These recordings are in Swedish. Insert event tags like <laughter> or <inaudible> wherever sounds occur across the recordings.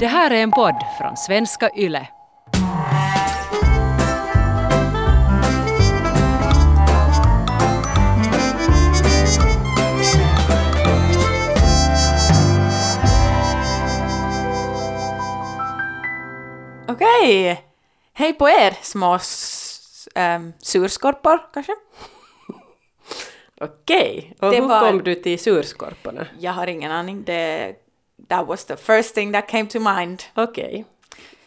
Det här är en podd från svenska YLE. Okej! Hej på er små ehm, surskorpor kanske? Okej, och Det hur var- kom du till surskorporna? Jag har ingen aning. Det, that was the first thing that came to mind. Okej.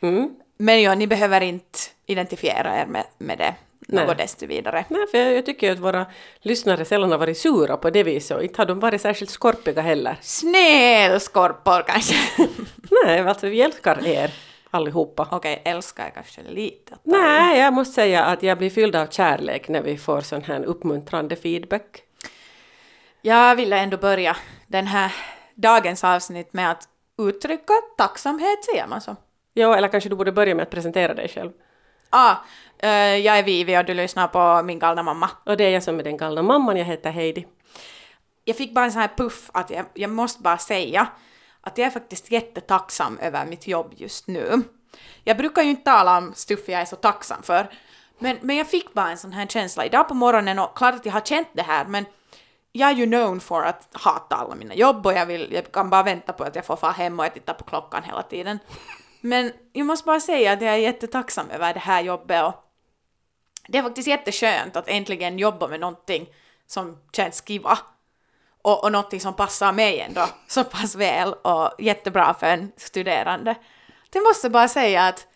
Mm. Men ja, ni behöver inte identifiera er med, med det Nej. något desto vidare. Nej, för jag, jag tycker att våra lyssnare sällan har varit sura på det viset och inte har de varit särskilt skorpiga heller. Snällskorpor kanske? <laughs> Nej, alltså vi älskar er allihopa. Okej, älskar är kanske lite. Nej, jag måste säga att jag blir fylld av kärlek när vi får sån här uppmuntrande feedback. Jag ville ändå börja den här dagens avsnitt med att uttrycka tacksamhet, säger man så? Ja, eller kanske du borde börja med att presentera dig själv. Ah, eh, jag är Vivi och du lyssnar på min galna mamma. Och det är jag som är den galna mamman, jag heter Heidi. Jag fick bara en sån här puff att jag, jag måste bara säga att jag är faktiskt jättetacksam över mitt jobb just nu. Jag brukar ju inte tala om stuff jag är så tacksam för, men, men jag fick bara en sån här känsla idag på morgonen och klart att jag har känt det här, men jag är ju known för att hata alla mina jobb och jag, vill, jag kan bara vänta på att jag får fara hem och jag tittar på klockan hela tiden. <laughs> Men jag måste bara säga att jag är jättetacksam över det här jobbet och det är faktiskt jätteskönt att äntligen jobba med någonting som känns kiva och, och någonting som passar mig ändå <laughs> så pass väl och jättebra för en studerande. Det måste bara säga att,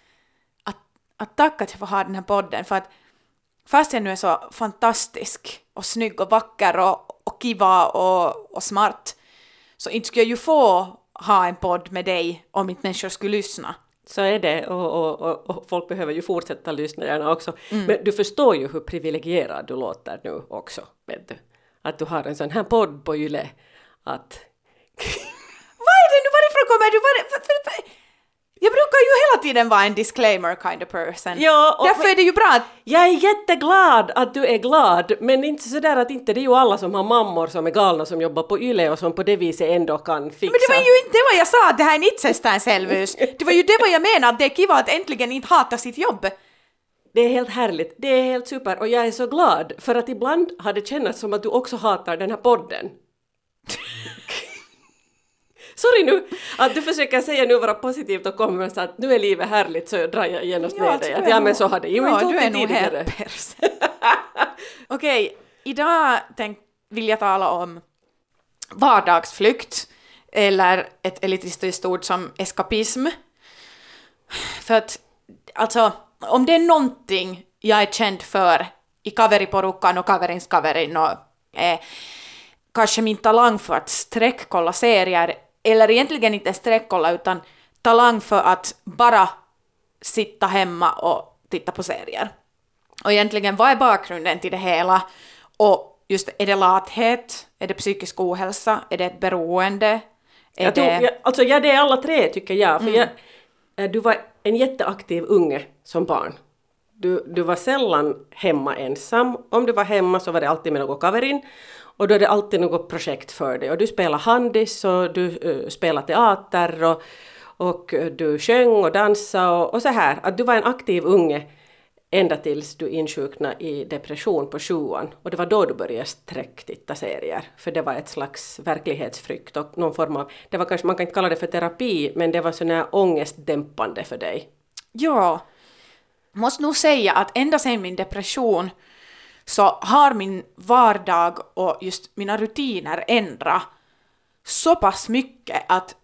att, att tack att jag får ha den här podden för att fast jag nu är så fantastisk och snygg och vacker och, och kiva och, och smart så inte skulle jag ju få ha en podd med dig om inte människor skulle lyssna. Så är det och, och, och, och folk behöver ju fortsätta lyssna gärna också. Men du förstår ju hur privilegierad du låter nu också, vet du. Att du har en sån här podd på Yle. Att... Vad är det nu? Varifrån kommer du? Var, var, var, var? Jag brukar ju hela tiden vara en disclaimer kind of person. Ja, och- Därför är det ju bra att Jag är jätteglad att du är glad, men inte sådär att inte det är ju alla som har mammor som är galna som jobbar på Yle och som på det viset ändå kan fixa. Men det var ju inte vad jag sa, att det här är en itsestäänselvyys. Det var ju det vad jag menade, att det är kiva att äntligen inte hata sitt jobb. Det är helt härligt, det är helt super och jag är så glad för att ibland har det känts som att du också hatar den här podden. <laughs> Sorry nu att du försöker säga nu vara positivt och kommer så att nu är livet härligt så drar jag genast ner dig. Att ja men så har det ju ja, inte alltid tidigare. <laughs> Okej, idag tänk, vill jag tala om vardagsflykt eller ett elitistiskt ord som eskapism. För att, alltså, om det är någonting jag är känd för i kaveriporukkan och kaverins kaverin och eh, kanske min talang för att sträckkolla serier, eller egentligen inte sträckkolla utan talang för att bara sitta hemma och titta på serier. Och egentligen, vad är bakgrunden till det hela? Och just, är det lathet? Är det psykisk ohälsa? Är det ett beroende? Är Jag tror, det... jag, alltså ja, det är alla tre tycker jag. För jag, eh, du var en jätteaktiv unge som barn. Du, du var sällan hemma ensam. Om du var hemma så var det alltid med någon kaverin. Och då är det alltid något projekt för dig. Och du spelade handis och du eh, uh, spelade teater och, och eh, du sjöng och dansade och, och så här. Att du var en aktiv unge ända tills du insjuknade i depression på sjuan. Och det var då du började sträcktitta serier. För det var ett slags verklighetsflykt och någon form av, det var kanske, man kan inte kalla det för terapi, men det var sån här ångestdämpande för dig. Ja, måste nog säga att ända sedan min depression så har min vardag och just mina rutiner ändrat så pass mycket att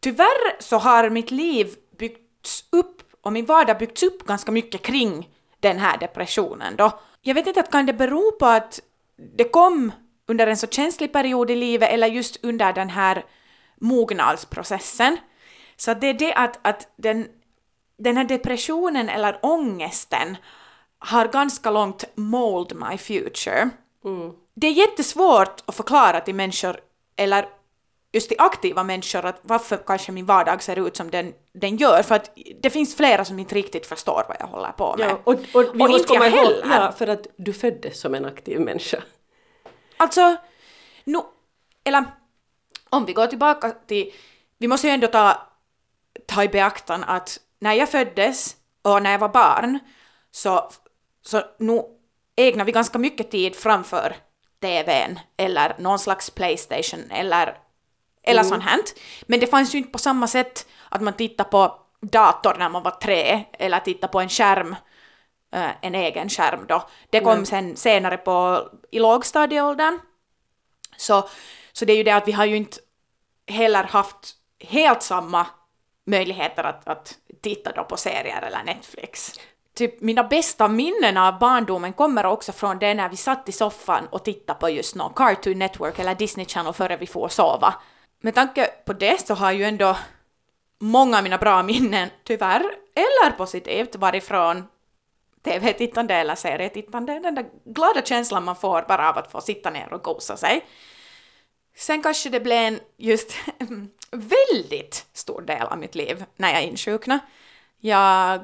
tyvärr så har mitt liv byggts upp och min vardag byggts upp ganska mycket kring den här depressionen då. Jag vet inte, att kan det bero på att det kom under en så känslig period i livet eller just under den här mognadsprocessen. Så det är det att, att den, den här depressionen eller ångesten har ganska långt mold my future. Det är jättesvårt att förklara till människor, eller just till aktiva människor, att varför kanske min vardag ser ut som den, den gör, för att det finns flera som inte riktigt förstår vad jag håller på med. Ja, och, och vi Och måste inte komma jag ihåg, heller. ja, för att du föddes som en aktiv människa. Alltså, nu, eller om vi går tillbaka till, vi måste ju ändå ta ta i beaktan att när jag föddes och när jag var barn så, så nu ägnade vi ganska mycket tid framför TVn eller någon slags Playstation eller, eller Mm. sånt här. Men det fanns ju inte på samma sätt att man tittar på dator när man var tre eller tittar på en skärm, eh, en egen skärm då. Det kom Mm. sen senare på, i lågstadieåldern. Så, så det är ju det att vi har ju inte heller haft helt samma möjligheter att, att titta då på serier eller Netflix. Typ mina bästa minnen av barndomen kommer också från det när vi satt i soffan och tittade på just någon Cartoon Network eller Disney Channel före vi får sova. Med tanke på det så har ju ändå många av mina bra minnen, tyvärr, eller positivt, varit från tv-tittande eller serietittande. Den där glada känslan man får bara av att få sitta ner och gosa sig. Sen kanske det blev en just <laughs> väldigt stor del av mitt liv när jag insjuknade. Jag,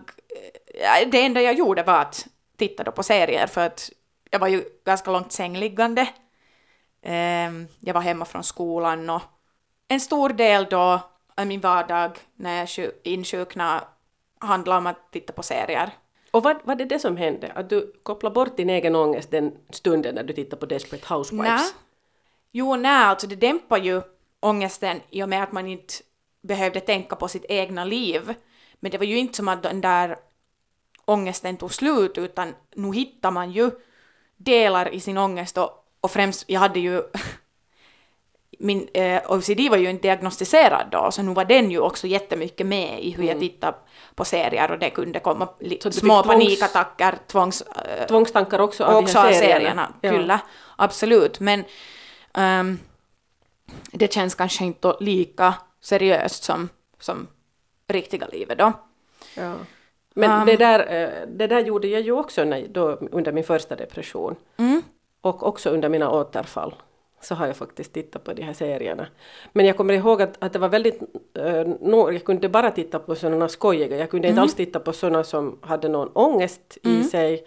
det enda jag gjorde var att titta då på serier för att jag var ju ganska långt sängliggande. Ehm, Jag var hemma från skolan och en stor del då av min vardag när jag sju- insjuknade handlade om att titta på serier. Och vad var det det som hände? Att du kopplade bort din egen ångest den stunden när du tittade på Desperate Housewives? Nej. Jo, nej, alltså det dämpar ju ångesten i och med att man inte behövde tänka på sitt egna liv. Men det var ju inte som att den där ångesten tog slut, utan nu hittar man ju delar i sin ångest och, och främst, jag hade ju <laughs> min eh, OCD var ju inte diagnostiserad då, så nu var den ju också jättemycket med i hur jag tittade på serier och det kunde komma Så små tvångs- panikattacker, tvångs... eh, Tvångstankar också av också de här serierna? serierna, Ja. kyllä, absolut. Men ehm, det känns kanske inte lika seriöst som, som riktiga livet då. Ja. Men Um, det, där, eh, det där gjorde jag ju också när, då, under min första depression. Mm. Och också under mina återfall så har jag faktiskt tittat på de här serierna. Men jag kommer ihåg att, att det var väldigt... Uh, no, jag kunde bara titta på sådana skojiga. Jag kunde Mm. inte alls titta på sådana som hade någon ångest i sig.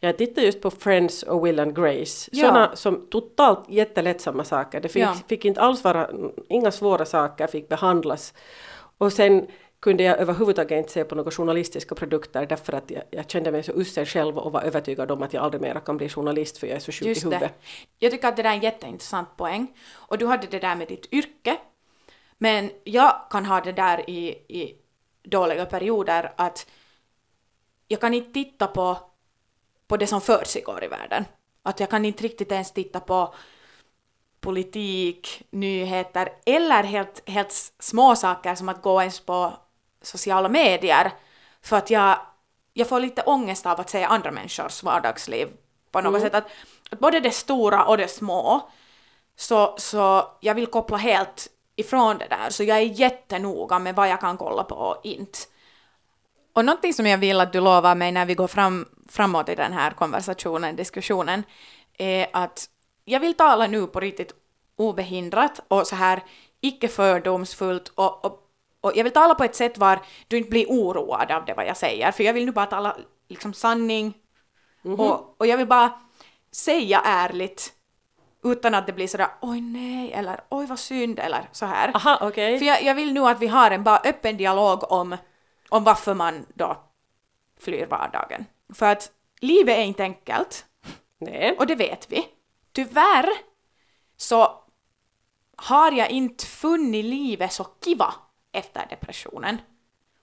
Jag tittade just på Friends och Will and Grace. Ja. Sådana som totalt jättelättsamma saker. Det fick, Ja. fick inte alls vara... Inga svåra saker fick behandlas. Och sen kunde jag överhuvudtaget inte se på några journalistiska produkter därför att jag, jag kände mig så usel själv och var övertygad om att jag aldrig mer kan bli journalist för jag är så sjuk Just i huvudet. det. Jag tycker att det där är en jätteintressant poäng. Och du hade det där med ditt yrke. Men jag kan ha det där i, i dåliga perioder att jag kan inte titta på, på det som försiggår i världen. Att jag kan inte riktigt ens titta på politik, nyheter eller helt, helt små saker som att gå ens på sociala medier. För att jag, jag får lite ångest av att se andra människors vardagsliv på något sätt. Att, att både det stora och det små, så, så jag vill koppla helt ifrån det där. Så jag är jättenoga med vad jag kan kolla på och inte. Och någonting som jag vill att du lovar mig när vi går fram, framåt i den här konversationen, diskussionen, är att jag vill tala nu på riktigt obehindrat och så här icke fördomsfullt och, och, och jag vill tala på ett sätt var du inte blir oroad av det vad jag säger, för jag vill nu bara tala liksom sanning och, och jag vill bara säga ärligt utan att det blir sådär oj nej eller oj vad synd eller så här. Aha, okej. För jag, jag vill nu att vi har en bara öppen dialog om, om varför man då flyr vardagen. För att livet är inte enkelt, Nej. och det vet vi. Tyvärr så har jag inte funnit livet så kiva efter depressionen.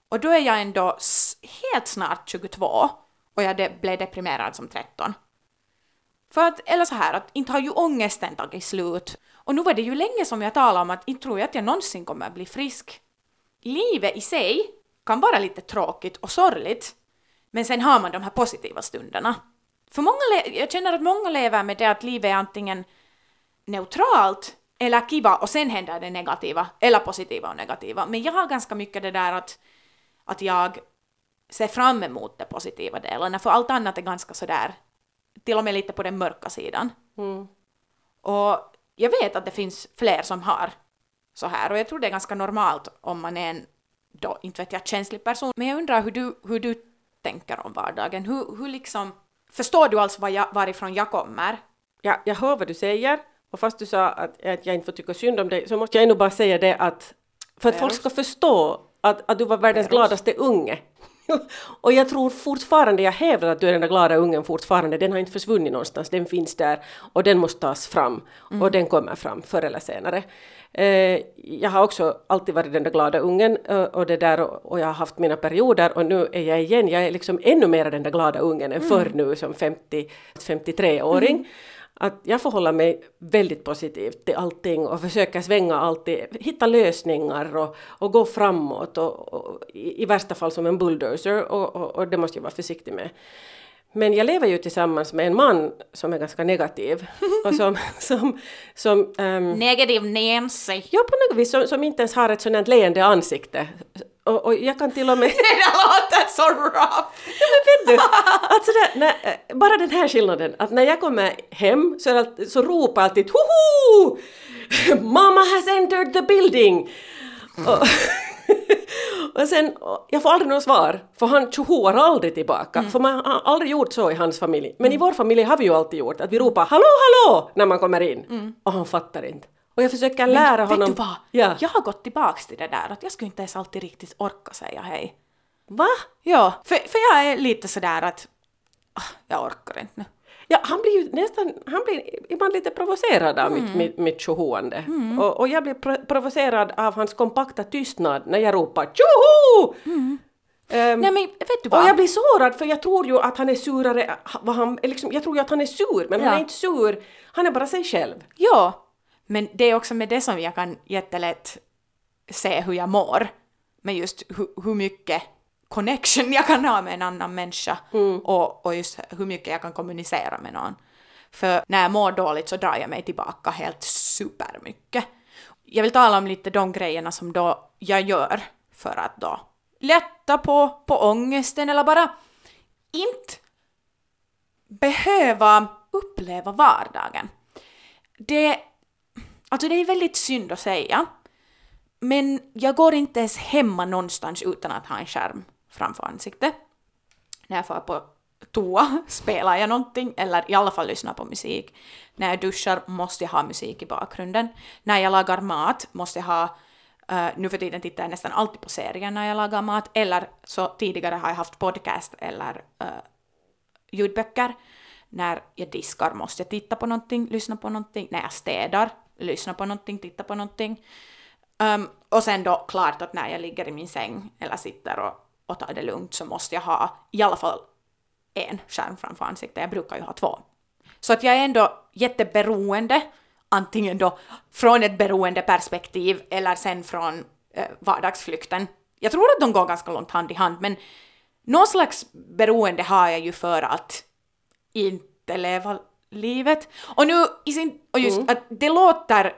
Och då är jag ändå helt snart 22 och jag de- blev deprimerad som 13. För att, eller så här, att inte har ju ångesten tagit slut. Och nu var det ju länge som jag talade om att inte tror jag att jag någonsin kommer att bli frisk. Livet i sig kan vara lite tråkigt och sorgligt, men sen har man de här positiva stunderna. För många, jag känner att många lever med det att livet är antingen neutralt eller kiva och sen händer det negativa, eller positiva och negativa. Men jag har ganska mycket det där att, att jag ser fram emot de positiva delarna, för allt annat är ganska sådär, till och med lite på den mörka sidan. Mm. Och jag vet att det finns fler som har så här, och jag tror det är ganska normalt om man är en, då, inte vet jag, känslig person. Men jag undrar hur du, hur du tänker om vardagen. Hur, hur liksom, förstår du alls var jag, varifrån jag kommer? Ja, jag hör vad du säger. Och fast du sa att, att jag inte får tycka synd om dig så måste jag ändå bara säga det att för att Ja. folk ska förstå att, att du var världens gladaste unge. <laughs> och jag tror fortfarande, jag hävdar att du är den där glada ungen fortfarande, den har inte försvunnit någonstans, den finns där och den måste tas fram Mm. och den kommer fram förr eller senare. Eh, jag har också alltid varit den där glada ungen eh, och, det där, och, jag har haft mina perioder och nu är jag igen, jag är liksom ännu mer den där glada ungen än förr nu som 50, 53-åring. Att jag förhåller mig väldigt positivt till allting och försöker svänga alltid, hitta lösningar och, och gå framåt och, och i, i värsta fall som en bulldozer och, och, det måste jag vara försiktig med. Men jag lever ju tillsammans med en man som är ganska negativ <laughs> och som, som, som ehm, Negativ Nancy. ja, på något vis som, som inte ens har ett sådant leende ansikte. Och, och jag kan till och med <laughs> det låter så rough! vet du, att sådär, när, eh, bara den här skillnaden, att när jag kommer hem så, alltid, så ropar jag alltid hoho! Mama has entered the building! Och, <laughs> och sen, jag får aldrig något svar, för han tjohoar aldrig tillbaka, för man har aldrig gjort så i hans familj. Men i vår familj har vi ju alltid gjort, att vi ropar hallå hallå när man kommer in. Och han fattar inte. Och jag försöker lära Vet honom... du vad? Ja. Jag har gått tillbaks till det där att jag skulle inte ens alltid riktigt orka säga hej. Va? Ja, för, för jag är lite sådär att ah, jag orkar inte nu. Ja, han blir ju nästan, han blir ibland lite provocerad av mitt, mitt, mitt tjohoande. Och, och jag blir pro- provocerad av hans kompakta tystnad när jag ropar tjoho! Ehm, Nej men vet du vad? och jag blir sårad för jag tror ju att han är surare, vad han, liksom, jag tror ju att han är sur, men han Ja. är inte sur, han är bara sig själv. Ja, men det är också med det som jag kan jättelätt se hur jag mår. Med just hu- hur mycket connection jag kan ha med en annan människa och, och just hur mycket jag kan kommunicera med någon. För när jag mår dåligt så drar jag mig tillbaka helt supermycket. Jag vill tala om lite de grejerna som då jag gör för att då lätta på, på ångesten eller bara inte behöva uppleva vardagen. Det, alltså det är väldigt synd att säga, men jag går inte ens hemma någonstans utan att ha en skärm framför ansiktet. När jag får på toa <laughs> spelar jag någonting, eller i alla fall lyssnar på musik. När jag duschar måste jag ha musik i bakgrunden. När jag lagar mat måste jag ha Uh, nu för tiden tittar jag nästan alltid på serier när jag lagar mat, eller så tidigare har jag haft podcast eller uh, ljudböcker. När jag diskar måste jag titta på någonting, lyssna på någonting. När jag städar, lyssna på någonting, titta på någonting. Um, och sen då klart att när jag ligger i min säng eller sitter och, och tar det lugnt så måste jag ha i alla fall en skärm framför ansiktet. Jag brukar ju ha två. Så att jag är ändå jätteberoende, antingen då från ett beroendeperspektiv eller sen från eh, vardagsflykten. Jag tror att de går ganska långt hand i hand, men någon slags beroende har jag ju för att inte leva livet. Och nu i sin, och just att det låter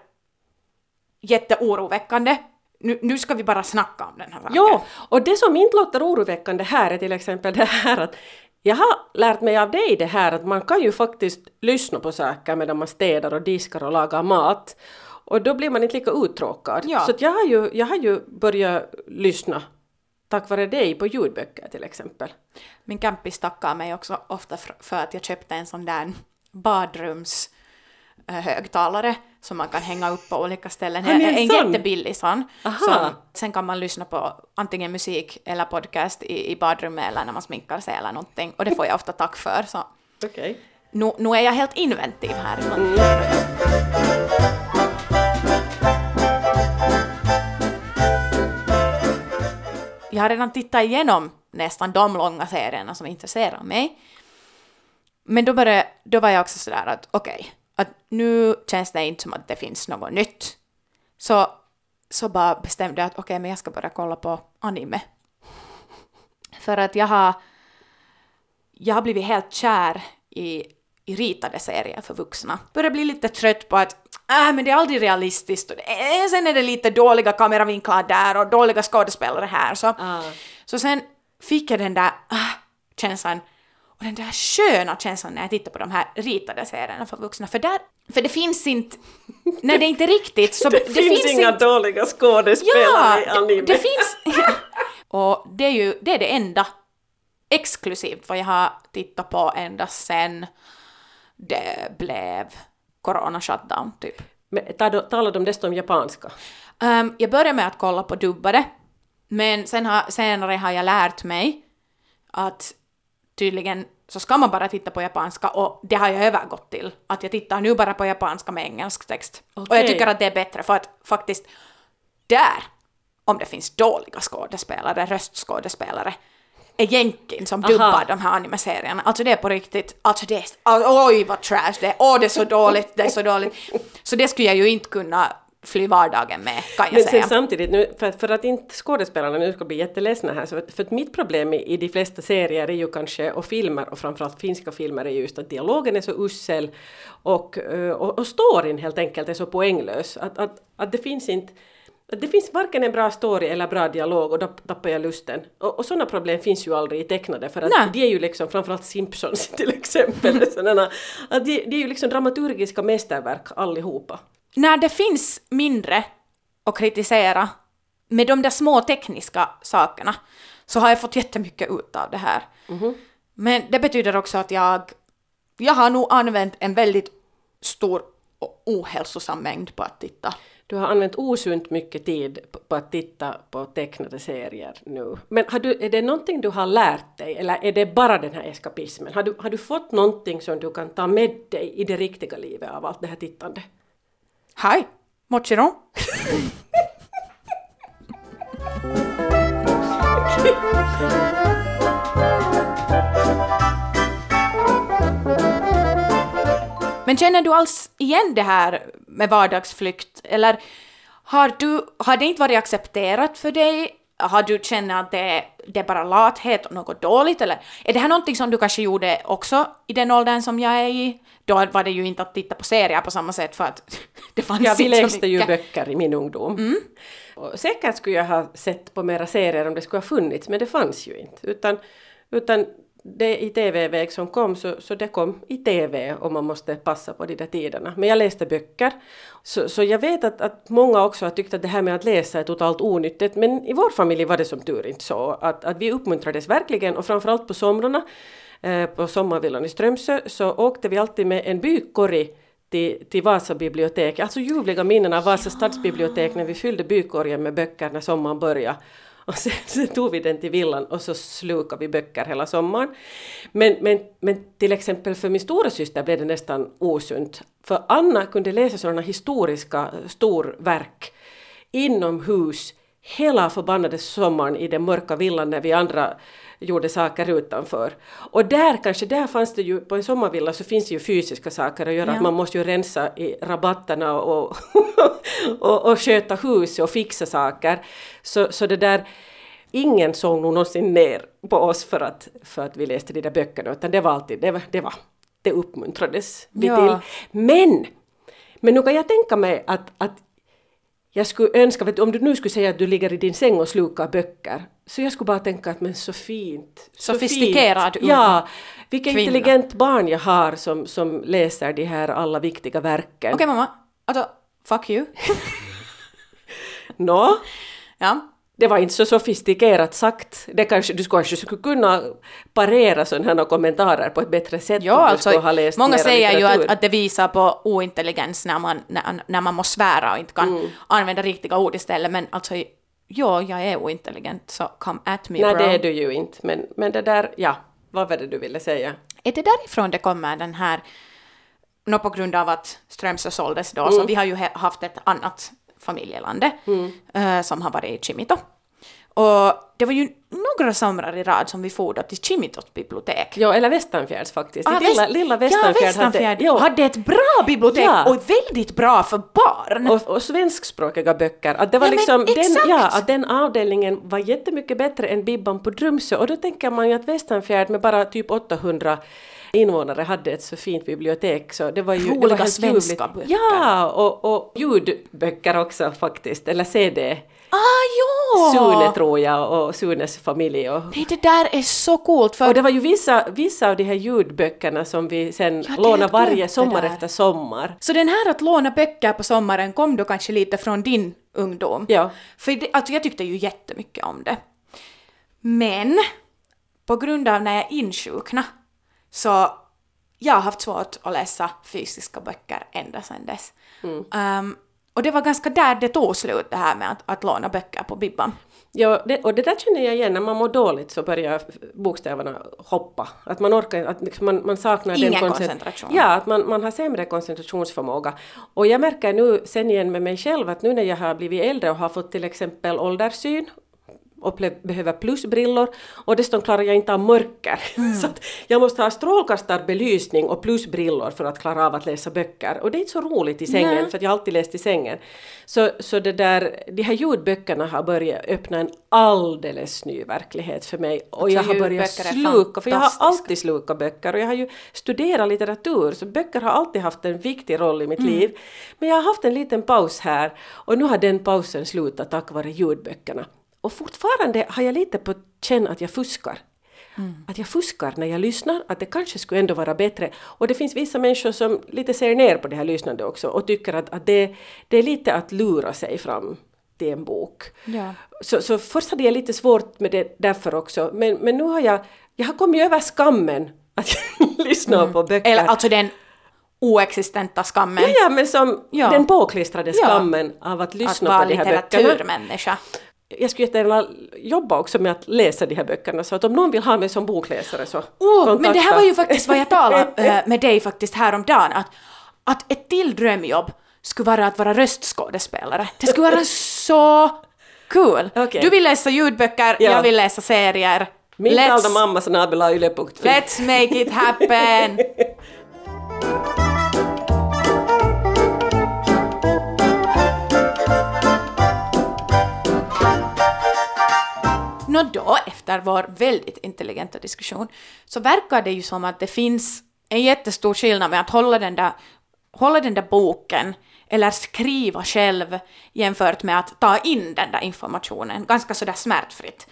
jätteoroväckande. Nu, nu ska vi bara snacka om den här saken. Jo, och det som inte låter oroväckande här är till exempel det här att jag har lärt mig av dig det här att man kan ju faktiskt lyssna på saker medan man städar och diskar och lagar mat. Och då blir man inte lika uttråkad. Ja. Så jag, har ju, jag har ju börjat lyssna tack vare dig på ljudböcker till exempel. Min campis tackar mig också ofta för att jag köpte en sån där badrums eh, högtalare som man kan hänga upp på olika ställen. En en jättebillig sån. Som, sen kan man lyssna på antingen musik eller podcast i, i badrummet eller när man sminkar sig eller någonting. Och det får jag ofta tack för. Så Okej. nu, nu är jag helt inventiv här. Jag har redan tittat igenom nästan de långa serierna som intresserar mig. Men då, började, då var jag också sådär att okej, att nu känns det inte som att det finns något nytt. Så, så bara bestämde jag att okej, men jag ska börja kolla på anime. För att jag har, jag har blivit helt kär i, i ritade serier för vuxna. Börjar bli lite trött på att äh, men det är aldrig realistiskt och det, sen är det lite dåliga kameravinklar där och dåliga skådespelare här. Så, Ah. så sen fick jag den där ah, känslan och den där sköna känslan när jag tittar på de här ritade serierna för vuxna. För, där, för det finns inte, när det inte är riktigt så <laughs> Det, finns, inga inte, dåliga skådespelare i Ja, anime. det, det finns... <laughs> och det är ju det, är det enda exklusivt vad jag har tittat på ända sen det blev corona shutdown typ. Men talar de dessutom japanska? Um, jag började med att kolla på dubbade Men sen har, senare har jag lärt mig att tydligen så ska man bara titta på japanska och det har jag övergått till. Att jag tittar nu bara på japanska med engelsk text. Och jag tycker att det är bättre för att faktiskt där, om det finns dåliga skådespelare, röstskådespelare, är jänkin som Aha. dubbar de här animeserierna. Alltså det är på riktigt, alltså det är, oj vad trash det är, åh det är så dåligt, det är så dåligt. Så det skulle jag ju inte kunna fly vardagen med, kan jag Men säga. sen samtidigt, nu, för, för att inte skådespelarna nu ska bli jätteledsna här, så för, för att mitt problem i, i de flesta serier är ju kanske, och filmer, och framförallt finska filmer, är just att dialogen är så usel och, eh, och, och storyn helt enkelt är så poänglös. Att, att, att det finns inte att det finns varken en bra story eller bra dialog och då tappar jag lusten. Och, och sådana problem finns ju aldrig i tecknade för att Nej. de är ju liksom, framförallt Simpsons <laughs> till exempel, sådana, att de, de är ju liksom dramaturgiska mästerverk allihopa. När det finns mindre att kritisera med de där små tekniska sakerna så har jag fått jättemycket ut av det här. Men det betyder också att jag, jag har nog använt en väldigt stor och ohälsosam mängd på att titta. Du har använt osunt mycket tid på att titta på tecknade serier nu. Men har du, är det någonting du har lärt dig eller är det bara den här eskapismen? Har du, har du fått någonting som du kan ta med dig i det riktiga livet av allt det här tittandet? Hej! Mochiron! Men känner du alls igen det här med vardagsflykt? Eller har, du, har det inte varit accepterat för dig? Har du känt att det, det är bara lathet och något dåligt? Eller är det här någonting som du kanske gjorde också i den åldern som jag är i? Då var det ju inte att titta på serier på samma sätt för att <laughs> det fanns Ja, inte så läste ju mycket. böcker i min ungdom. Och säkert skulle jag ha sett på mera serier om det skulle ha funnits, men det fanns ju inte. Utan, utan det i tv-väg som kom, så, så det kom i tv och man måste passa på de där tiderna. Men jag läste böcker. Så, så jag vet att, att många också har tyckt att det här med att läsa är totalt onyttigt, men i vår familj var det som tur inte så. Att, att vi uppmuntrades verkligen, och framförallt på somrarna, eh, på sommarvillan i Strömsö, så åkte vi alltid med en bykorg till, till Vasa bibliotek, alltså ljuvliga minnen av Vasa stadsbibliotek när vi fyllde bykorgen med böcker när sommaren började. Och sen, sen tog vi den till villan och så slukade vi böcker hela sommaren. Men, men, men till exempel för min stora syster blev det nästan osunt. För Anna kunde läsa sådana historiska storverk inomhus hela förbannade sommaren i den mörka villan när vi andra gjorde saker utanför. Och där kanske, där fanns det ju, på en sommarvilla så finns det ju fysiska saker att göra, Ja. att man måste ju rensa i rabatterna och, <laughs> och, och sköta hus och fixa saker. Så, så det där, ingen såg nog någonsin ner på oss för att, för att vi läste de där böckerna, utan det var alltid, det var, det, var, det uppmuntrades vi Ja. till. Men, men nu kan jag tänka mig att, att jag skulle önska, vet du, om du nu skulle säga att du ligger i din säng och slukar böcker, så jag skulle bara tänka att men så fint. Så Sofistikerad fint. Ja, vilket kvinna. intelligent barn jag har som, som läser de här alla viktiga verken. Okej mamma, alltså fuck you. <laughs> Nå, ja. Det var inte så sofistikerat sagt. Det kanske, du kanske skulle kunna parera sådana kommentarer på ett bättre sätt Ja, om du alltså, skulle ha läst många säger ju litteratur. att, att det visar på ointelligens när man, när, när man måste svära och inte kan Mm. använda riktiga ord istället, men alltså ja, jag är ointelligent, så come at me Nej, bro. det är du ju inte. Men, men det där, ja, vad var det du ville säga? Är det därifrån det kommer den här, nå på grund av att Strömsö såldes då, Mm. så vi har ju haft ett annat familjelande eh, som har varit i Chimito. Och det var ju några somrar i rad som vi for då till Chimitos bibliotek. Ja, eller Västanfjärds faktiskt. Ah, lilla, Väst- lilla ja, Västanfjärd Västanfjärd hade... jo, hade ett bra bibliotek Ja. och väldigt bra för barn. och, och svenskspråkiga böcker. Att det var Ja, men liksom den, exakt! ja, att den avdelningen var jättemycket bättre än Bibban på Drumsö. Och då tänker man ju att Västanfjärd med bara typ 800 invånare hade ett så fint bibliotek. Så det var ju det Roliga var helt svenska ljuvligt. böcker. Ja, och, och ljudböcker också faktiskt. Eller CD. Ah, jo! Sune tror jag och Sunes familj. Och, Nej, det där är så coolt för och det var ju vissa, vissa av de här ljudböckerna som vi sen Ja, lånade varje sommar efter sommar. Så den här att låna böcker på sommaren kom då kanske lite från din ungdom? Ja. För det, alltså jag tyckte ju jättemycket om det. Men på grund av när jag insjuknade så jag har haft svårt att läsa fysiska böcker ända sedan dess. Um, och det var ganska där det tog slut det här med att, att låna böcker på Bibban. Ja, det, och det där känner jag igen, när man mår dåligt så börjar bokstäverna hoppa. Att man orkar, att liksom man, man saknar Ingen den koncentration. Ja, att man, man har sämre koncentrationsförmåga. Och jag märker nu sen igen med mig själv att nu när jag har blivit äldre och har fått till exempel ålderssyn och behöver plusbrillor och dessutom klarar jag inte av mörker. <laughs> Så att jag måste ha strålkastarbelysning och plusbrillor för att klara av att läsa böcker. Och det är inte så roligt i sängen Nej. för jag har alltid läst i sängen. Så, så det där, de här ljudböckerna har börjat öppna en alldeles ny verklighet för mig. Och Alltså, jag har börjat sluka, för jag har alltid slukat böcker och jag har ju studerat litteratur så böcker har alltid haft en viktig roll i mitt Mm. liv. Men jag har haft en liten paus här och nu har den pausen slutat tack vare ljudböckerna. Och fortfarande har jag lite på känn att jag fuskar. Mm. Att jag fuskar när jag lyssnar, att det kanske skulle ändå vara bättre. Och det finns vissa människor som lite ser ner på det här lyssnandet också och tycker att, att det, det är lite att lura sig fram till en bok. Ja. Så, så först hade jag lite svårt med det därför också, men, men nu har jag, jag har kommit över skammen att <laughs> lyssna på böcker. Eller alltså den oexistenta skammen. ja, ja, men som Ja. den påklistrade skammen av att att lyssna vara på de här böckerna. litteraturmänniska. Jag skulle jättegärna jobba också med att läsa de här böckerna, så att om någon vill ha mig som bokläsare så Oh, men det här kontakta. var ju faktiskt vad jag talade <laughs> eh, med dig faktiskt häromdagen, att, att ett till drömjobb skulle vara att vara röstskådespelare. Det skulle vara <laughs> så kul! Okej. Du vill läsa ljudböcker, Ja. jag vill läsa serier. Min mamma snabel let's make it happen! <laughs> någon då, efter vår väldigt intelligenta diskussion, så verkar det ju som att det finns en jättestor skillnad med att hålla den där, hålla den där boken eller skriva själv jämfört med att ta in den där informationen ganska sådär smärtfritt.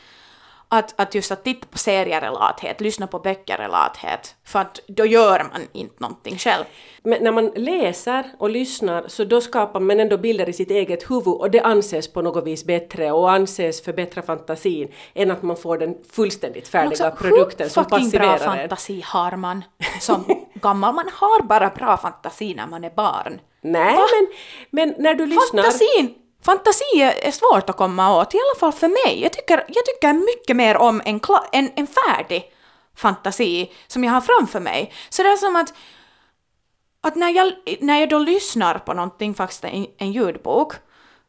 Att, att just att titta på serier är lathet, lyssna på böcker är lathet, för att då gör man inte någonting själv. Men när man läser och lyssnar så då skapar man ändå bilder i sitt eget huvud och det anses på något vis bättre och anses förbättra fantasin än att man får den fullständigt färdiga Också, produkten som fucking bra passiverar en. fantasi har man som gammal? Man har bara bra fantasi när man är barn. Nej, Va? men, men när du lyssnar... Fantasin, fantasi är svårt att komma åt, i alla fall för mig. Jag tycker, jag tycker mycket mer om en, kla- en, en färdig fantasi som jag har framför mig. Så det är som att, att när, jag, när jag då lyssnar på någonting, faktiskt en, en ljudbok,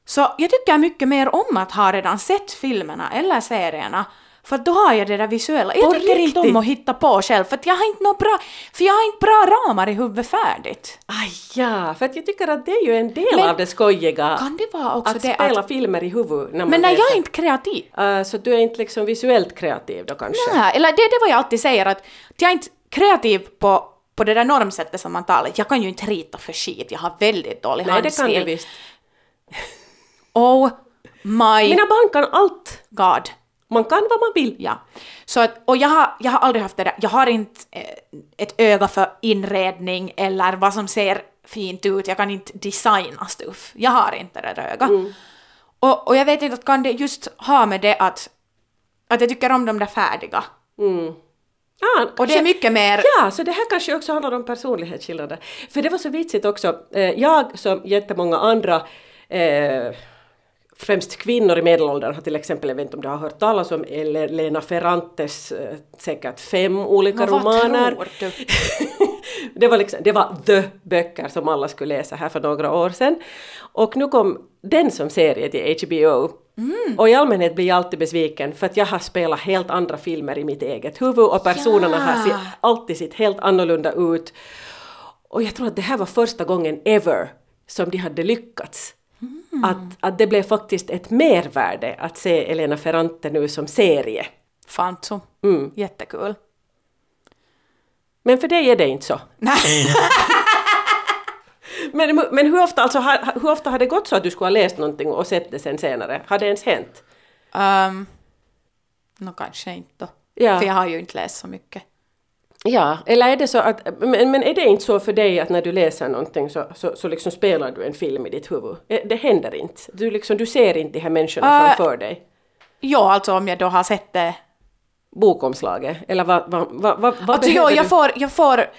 så jag tycker mycket mer om att ha redan sett filmerna eller serierna för då har jag det där visuella. Jag På tycker inte om riktigt? att hitta på själv för jag har inte något bra, för jag har inte bra ramar i huvudet färdigt. Aj, ja, för att jag tycker att det är ju en del Men av det skojiga. Kan det vara också att det spela att... filmer i huvudet när Men när jag är inte kreativ. Uh, så du är inte liksom visuellt kreativ då kanske? Nej, eller det är det vad jag alltid säger att jag är inte kreativ på, på det där normsättet som man talar. Jag kan ju inte rita för skit, jag har väldigt dålig Nej, det kan handstil. du visst. <laughs> Oh my Mina barn kan allt. god. Man kan vad man vill. Ja. Så att, och jag har, jag har aldrig haft det där, jag har inte eh, ett öga för inredning eller vad som ser fint ut, jag kan inte designa stuff. Jag har inte det där ögat. Mm. Och, och jag vet inte, att kan det just ha med det att, att jag tycker om de där färdiga. Ah, Och det är mycket mer... Ja, så det här kanske också handlar om personlighetsskillnader. För det var så vitsigt också. Eh, Jag som jättemånga andra eh, främst kvinnor i medelåldern har till exempel, jag vet inte om du har hört talas om, eller Lena Ferrantes eh, säkert fem olika vad romaner. tror du? <laughs> det, var liksom, det var the böcker som alla skulle läsa här för några år sedan. Och nu kom den som serie till HBO. Och i allmänhet blir jag alltid besviken för att jag har spelat helt andra filmer i mitt eget huvud och personerna Ja. har alltid sett helt annorlunda ut. Och jag tror att det här var första gången ever som de hade lyckats. Att, att det blev faktiskt ett mervärde att se Elena Ferrante nu som serie. Fanto. Mm. Jättekul. Men för dig är det inte så. Nej. <laughs> Men, men hur, ofta, alltså, har, hur ofta har det gått så att du skulle ha läst någonting och sett det sen senare? Har det ens hänt? Um, Nå kanske inte då. Ja. För jag har ju inte läst så mycket. Ja, eller är det så att, men, men är det inte så för dig att när du läser någonting så, så, så liksom spelar du en film i ditt huvud? Eh, Det händer inte? Du, liksom, du ser inte de här människorna Äh, framför dig? Ja, alltså om jag då har sett det. Bokomslaget? Eller vad, vad, vad, vad, Alltså jo, jag du? får, jag får...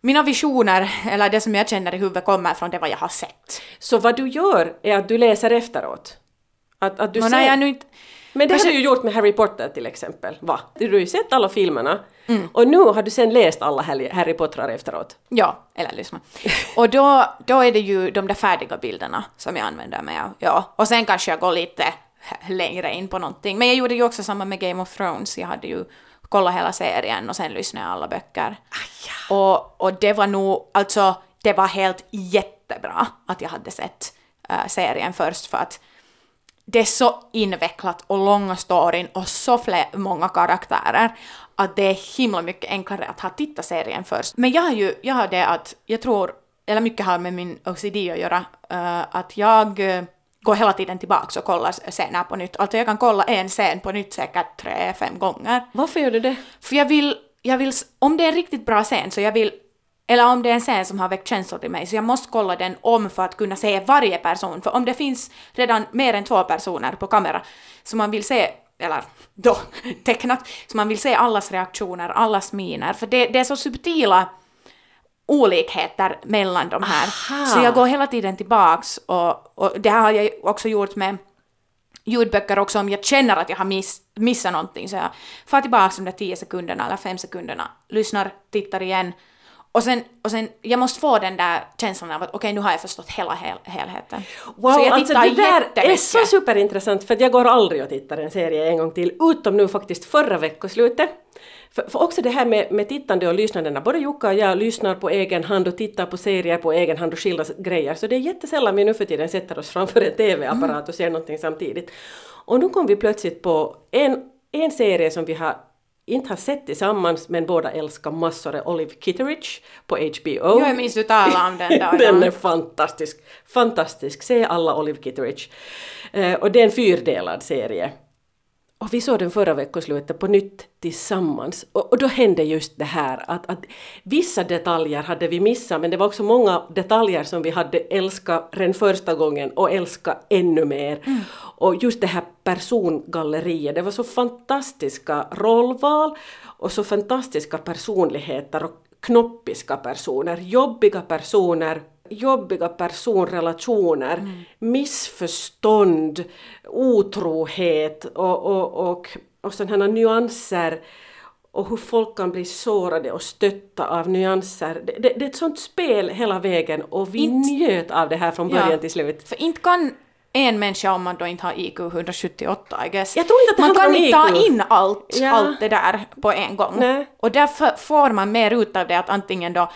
mina visioner, eller det som jag känner i huvudet, kommer från det vad jag har sett. Så vad du gör är att du läser efteråt? Att, att du Men ser... när jag nu inte... Men det har du ju gjort med Harry Potter till exempel, va? Du har ju sett alla filmerna Mm. och nu har du sen läst alla Harry Harry Potter efteråt. Ja, eller lyssna. <laughs> Och då, då är det ju de där färdiga bilderna som jag använder mig av. Ja. Och sen kanske jag går lite längre in på någonting. Men jag gjorde ju också samma med Game of Thrones. Jag hade ju kollat hela serien och sen lyssnade jag alla böcker. Och, och det var nog, alltså, det var helt jättebra att jag hade sett äh, serien först för att det är så invecklat och långa storyn och så fler, många karaktärer att det är himla mycket enklare att ha tittat serien först. Men jag har ju, jag har det att, jag tror, eller mycket har med min OCD att göra, eh, att jag eh, går hela tiden tillbaks och kollar scener på nytt. Alltså jag kan kolla en scen på nytt säkert tre, fem gånger. Varför gör du det? För jag vill, jag vill, om det är en riktigt bra scen så jag vill, eller om det är en scen som har väckt känslor i mig, så jag måste kolla den om för att kunna se varje person. För om det finns redan mer än två personer på kamera, så man vill se, eller då <laughs> tecknat, så man vill se allas reaktioner, allas miner, för det, det är så subtila olikheter mellan de här. Aha. Så jag går hela tiden tillbaks och, och det här har jag också gjort med ljudböcker också om jag känner att jag har miss, missat någonting så jag far tillbaka de där 10 sekunderna eller 5 sekunderna, lyssnar, tittar igen och sen, och sen jag måste få den där känslan av att okej nu har jag förstått hela hel, helheten. Wow, så jag alltså det där är så superintressant för att jag går aldrig och tittar en serie en gång till, utom nu faktiskt förra veckoslutet. För, för också det här med, med tittande och lyssnande, både Jukka och jag lyssnar på egen hand och tittar på serier på egen hand och skilda grejer, så det är jättesällan vi nu för tiden sätter oss framför en TV-apparat och ser någonting samtidigt. Och nu kom vi plötsligt på en, en serie som vi har inte har sett tillsammans men båda älskar massor är Olive Kitteridge på HBO. Jo, jag minns du talade om den <laughs> där. den är fantastisk. Fantastisk. Se alla Olive Kitteridge. Eh, och det är en fyrdelad serie. Och vi såg den förra veckoslutet på nytt tillsammans. Och, och då hände just det här att, att vissa detaljer hade vi missat men det var också många detaljer som vi hade älskat redan första gången och älskat ännu mer. Och just det här persongalleriet, det var så fantastiska rollval och så fantastiska personligheter och knoppiska personer, jobbiga personer jobbiga personrelationer, missförstånd, otrohet och, och, och, och sådana nyanser och hur folk kan bli sårade och stötta av nyanser. Det, det, det är ett sånt spel hela vägen och vi Inte- njöt av det här från början Ja. till slut. För inte kan en människa om man då inte har IQ 178, I guess. Jag tror inte att det man kan inte ta in allt, Ja. allt det där på en gång. Nej. Och därför får man mer ut av det att antingen då,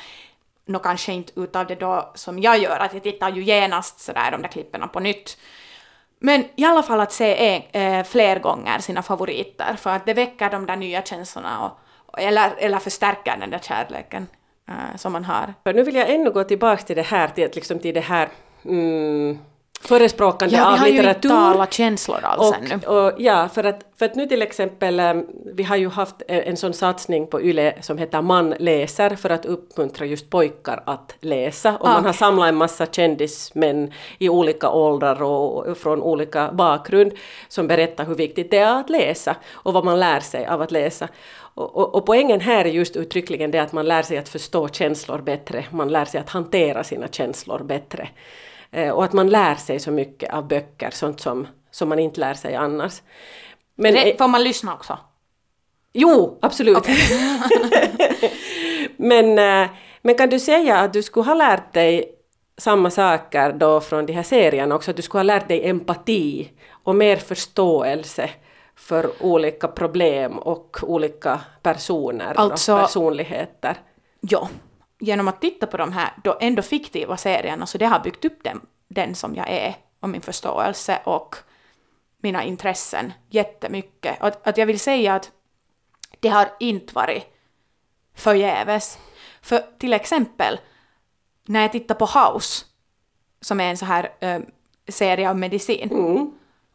nå kanske inte utav det då som jag gör, att jag tittar ju genast sådär de där klippen på nytt. Men i alla fall att se en, eh, fler gånger sina favoriter, för att det väcker de där nya känslorna och, och, eller, eller förstärker den där kärleken eh, som man har. För nu vill jag ännu gå tillbaka till det här, till, liksom till det här mm, förespråkande Ja, vi av har ju inte litteratur. talat känslor alls ännu. Och, och, ja, för att, för att nu till exempel, em, vi har ju haft en, en sån satsning på YLE som heter Man läser för att uppmuntra just pojkar att läsa. Och Ah, man har okej. samlat en massa kändismän i olika åldrar och från olika bakgrund som berättar hur viktigt det är att läsa och vad man lär sig av att läsa. Och, och, och poängen här är just uttryckligen det att man lär sig att förstå känslor bättre, man lär sig att hantera sina känslor bättre. Eh, och att man lär sig så mycket av böcker, sånt som, som man inte lär sig annars. Men, det får man lyssna också. jo, absolut. <laughs> men, eh, men kan du säga att du skulle ha lärt dig samma saker då från de här serierna också, att du skulle ha lärt dig empati och mer förståelse för olika problem och olika personer Alltså- och personligheter. Ja, genom att titta på de här då ändå fiktiva serierna så det har byggt upp den, den som jag är och min förståelse och mina intressen jättemycket. Att, att jag vill säga att det har inte varit förgäves. För till exempel när jag tittar på House, som är en så här eh, serie om medicin,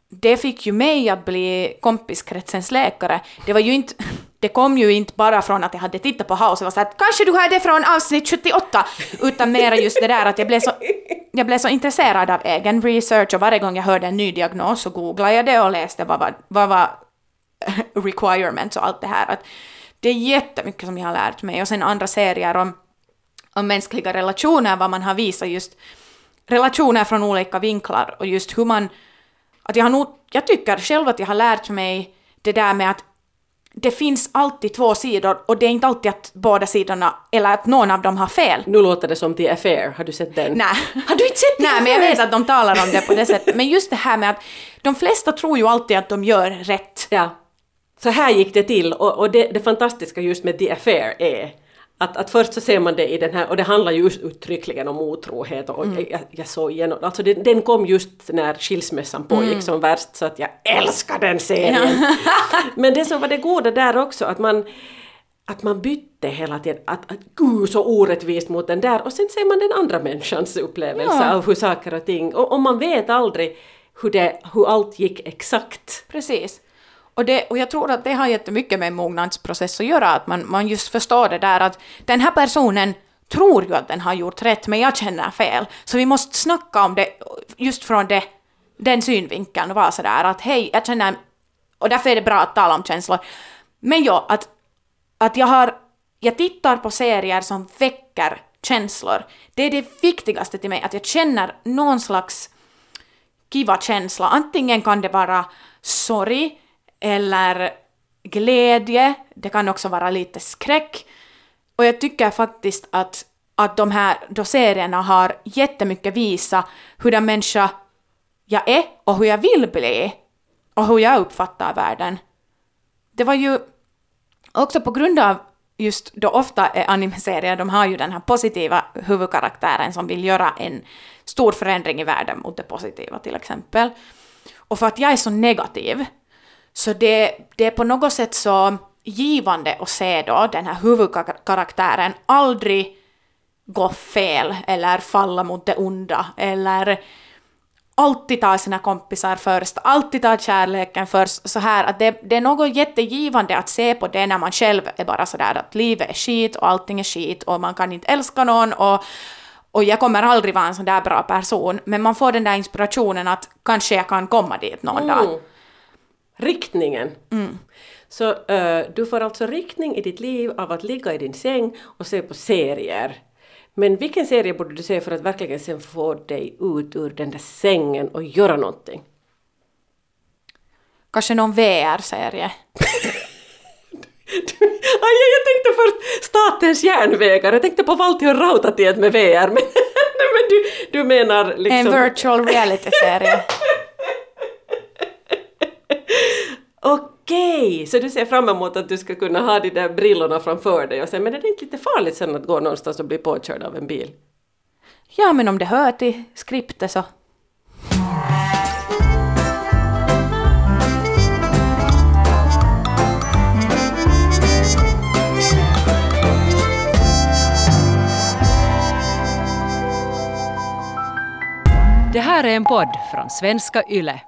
det fick ju mig att bli kompiskretsens läkare. Det var ju inte, det kom ju inte bara från att jag hade tittat på House och var så att kanske du har det från avsnitt 78, utan mera just det där att jag blev så, jag blev så intresserad av egen research och varje gång jag hörde en ny diagnos så googlade jag det och läste vad var, vad var <laughs> requirements och allt det här. Att det är jättemycket som jag har lärt mig och sen andra serier om om mänskliga relationer, vad man har visat just relationer från olika vinklar och just hur man... Att jag, har nog, jag tycker själv att jag har lärt mig det där med att det finns alltid två sidor och det är inte alltid att båda sidorna, eller att någon av dem har fel. Nu låter det som The Affair, har du sett den? Nej. Har du inte sett The Nej, men jag vet att de talar om det på det sättet. Men just det här med att de flesta tror ju alltid att de gör rätt. Ja. Så här gick det till och, och det, det fantastiska just med The Affair är att, att först så ser man det i den här, och det handlar ju uttryckligen om otrohet och Mm. jag, jag såg igenom, alltså den, den kom just när skilsmässan pågick Mm. som värst så att jag älskar den serien. <laughs> Men det som var det goda där också att man att man bytte hela tiden, att, att gud så orättvist mot den där och sen ser man den andra människans upplevelse Ja. av hur saker och ting, och, och man vet aldrig hur, det, hur allt gick exakt. Precis. Och, det, och jag tror att det har jättemycket med en mognadsprocess att göra, att man, man just förstår det där att den här personen tror ju att den har gjort rätt, men jag känner fel. Så vi måste snacka om det just från det, den synvinkeln och vara sådär att hej, jag känner... Och därför är det bra att tala om känslor. Men ja, att, att jag har... Jag tittar på serier som väcker känslor. Det är det viktigaste till mig, att jag känner någon slags kiva känsla. Antingen kan det vara sorg eller glädje, det kan också vara lite skräck. Och jag tycker faktiskt att, att de här serierna har jättemycket visat hur den människa jag är och hur jag vill bli och hur jag uppfattar världen. Det var ju också på grund av just då ofta är animeserier, de har ju den här positiva huvudkaraktären som vill göra en stor förändring i världen mot det positiva till exempel. Och för att jag är så negativ, så det, det är på något sätt så givande att se då den här huvudkaraktären aldrig gå fel eller falla mot det onda eller alltid ta sina kompisar först, alltid ta kärleken först, så här att det, det är något jättegivande att se på det när man själv är bara sådär att livet är skit och allting är skit och man kan inte älska någon och, och jag kommer aldrig vara en sån där bra person, men man får den där inspirationen att kanske jag kan komma dit någon dag. Mm. Riktningen. Så eh, du får alltså riktning i ditt liv av att ligga i din säng och se på serier. Men vilken serie borde du se för att verkligen sen få dig ut ur den där sängen och göra någonting? Kanske någon VR-serie. <laughs> Aj, jag tänkte först Statens järnvägar, jag tänkte på Valtio Rautatiet med VR, men, <laughs> men du, du menar liksom... En virtual reality-serie. <laughs> Okej, så du ser fram emot att du ska kunna ha de där brillorna framför dig och sen, men är det inte lite farligt sen att gå någonstans och bli påkörd av en bil? Ja, men om det hör till skriptet så. Det här är en podd från svenska YLE.